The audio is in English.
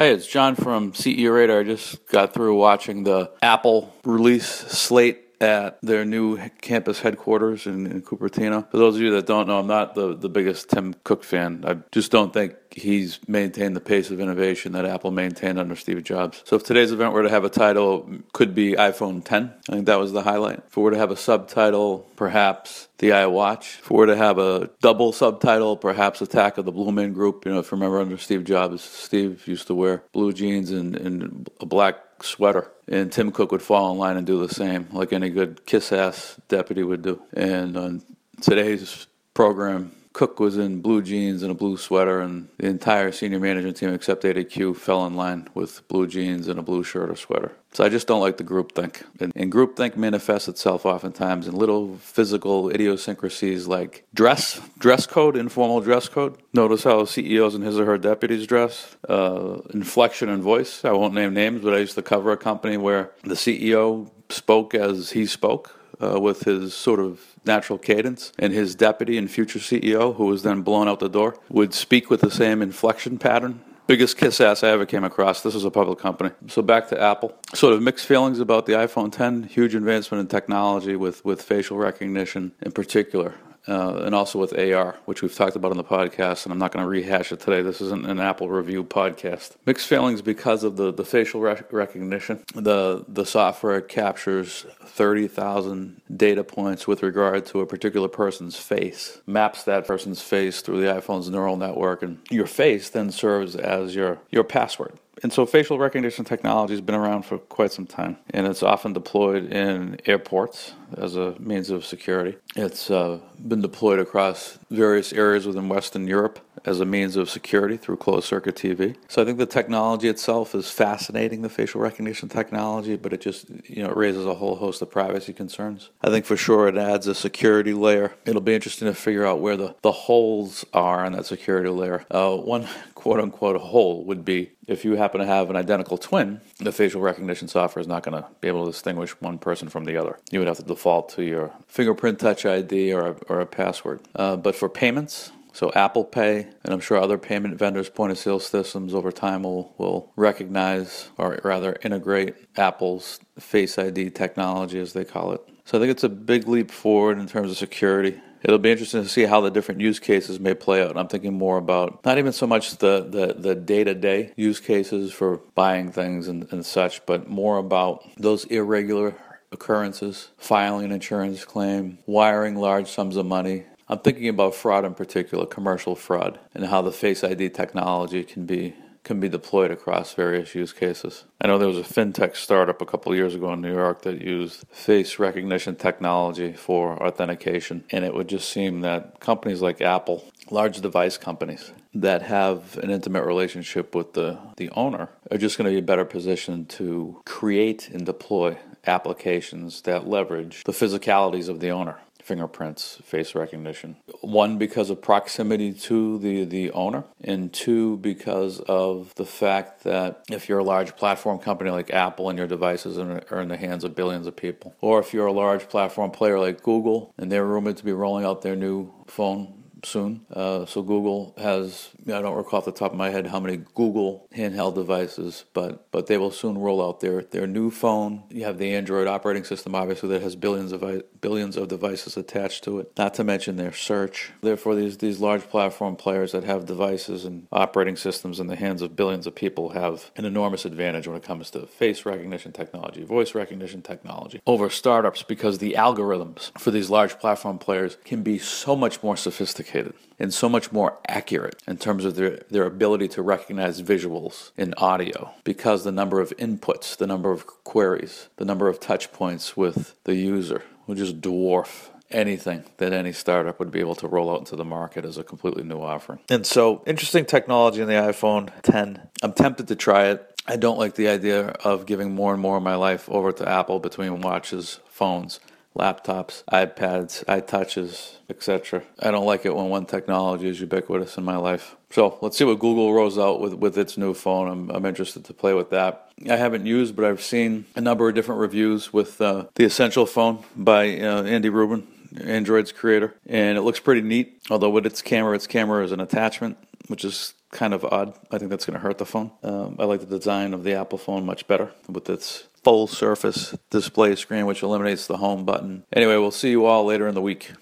Hey, it's John from CEO Radar. I just got through watching the Apple release slate at their new campus headquarters in, in, Cupertino. For those of you that don't know, I'm not the, the biggest Tim Cook fan. I just don't think he's maintained the pace of innovation that Apple maintained under Steve Jobs. So if today's event were to have a title, could be iPhone 10. I think that was the highlight. If were to have a subtitle, perhaps the iWatch. If we were to have a double subtitle, perhaps Attack of the Blue Man Group. You know, if you remember under Steve Jobs, Steve used to wear blue jeans and, and a black sweater. And Tim Cook would fall in line and do the same, like any good kiss ass deputy would do. And on today's program, Cook was in blue jeans and a blue sweater, and the entire senior management team, except Eddy Cue, fell in line with blue jeans and a blue shirt or sweater. So I just don't like the groupthink. And, and groupthink manifests itself oftentimes in little physical idiosyncrasies like dress, dress code, informal dress code. Notice how CEOs and his or her deputies dress. Uh, inflection and voice. I won't name names, but I used to cover a company where the CEO spoke as he spoke uh, with his sort of natural cadence, and his deputy and future CEO, who was then blown out the door, would speak with the same inflection pattern. Biggest kiss ass I ever came across. This is a public company. So back to Apple. Sort of mixed feelings about the iPhone 10. Huge advancement in technology with, with facial recognition in particular uh, and also with AR, which we've talked about on the podcast, and I'm not going to rehash it today. This isn't an Apple review podcast. Mixed feelings because of the, the facial rec- recognition. The the software captures 30,000 data points with regard to a particular person's face, maps that person's face through the iPhone's neural network, and your face then serves as your your password. And so facial recognition technology has been around for quite some time, and it's often deployed in airports as a means of security. It's uh, been deployed across various areas within Western Europe as a means of security through closed circuit TV. So I think the technology itself is fascinating, the facial recognition technology, but it just you know it raises a whole host of privacy concerns. I think for sure it adds a security layer. It'll be interesting to figure out where the, the holes are in that security layer. Uh, one quote unquote hole would be if you happen to have an identical twin, the facial recognition software is not going to be able to distinguish one person from the other. You would have to default to your fingerprint touch ID or a, or a password. Uh, but for payments, so Apple Pay, and I'm sure other payment vendors' point of sale systems over time will, will recognize or rather integrate Apple's Face ID technology, as they call it. So I think it's a big leap forward in terms of security. It'll be interesting to see how the different use cases may play out. I'm thinking more about not even so much the, the, the day-to-day use cases for buying things and, and such, but more about those irregular occurrences, filing an insurance claim, wiring large sums of money, I'm thinking about fraud in particular, commercial fraud, and how the Face ID technology can be can be deployed across various use cases. I know there was a fintech startup a couple years ago in New York that used face recognition technology for authentication, and it would just seem that companies like Apple, large device companies that have an intimate relationship with the, the owner, are just going to be better positioned to create and deploy applications that leverage the physicalities of the owner fingerprints, face recognition. One, because of proximity to the, the owner, and two, because of the fact that if you're a large platform company like Apple and your devices are in the hands of billions of people, or if you're a large platform player like Google and they're rumored to be rolling out their new phone soon. Uh, so Google has, I don't recall off the top of my head how many Google handheld devices, but but they will soon roll out their their new phone. You have the Android operating system, obviously, that has billions of billions of devices attached to it. Not to mention their search. Therefore, these these large platform players that have devices and operating systems in the hands of billions of people have an enormous advantage when it comes to face recognition technology, voice recognition technology over startups because the algorithms for these large platform players can be so much more sophisticated sophisticated and so much more accurate in terms of their, their ability to recognize visuals in audio because the number of inputs, the number of queries, the number of touch points with the user will just dwarf anything that any startup would be able to roll out into the market as a completely new offering. And so, interesting technology in the iPhone 10. I'm tempted to try it. I don't like the idea of giving more and more of my life over to Apple between watches, phones laptops, iPads, iTouches, etc. I don't like it when one technology is ubiquitous in my life. So let's see what Google rolls out with, with its new phone. I'm, I'm interested to play with that. I haven't used, but I've seen a number of different reviews with uh, the Essential phone by uh, Andy Rubin, Android's creator, and it looks pretty neat. Although with its camera, its camera is an attachment which is kind of odd. I think that's going to hurt the phone. Um, I like the design of the Apple phone much better with its full surface display screen, which eliminates the home button. Anyway, we'll see you all later in the week.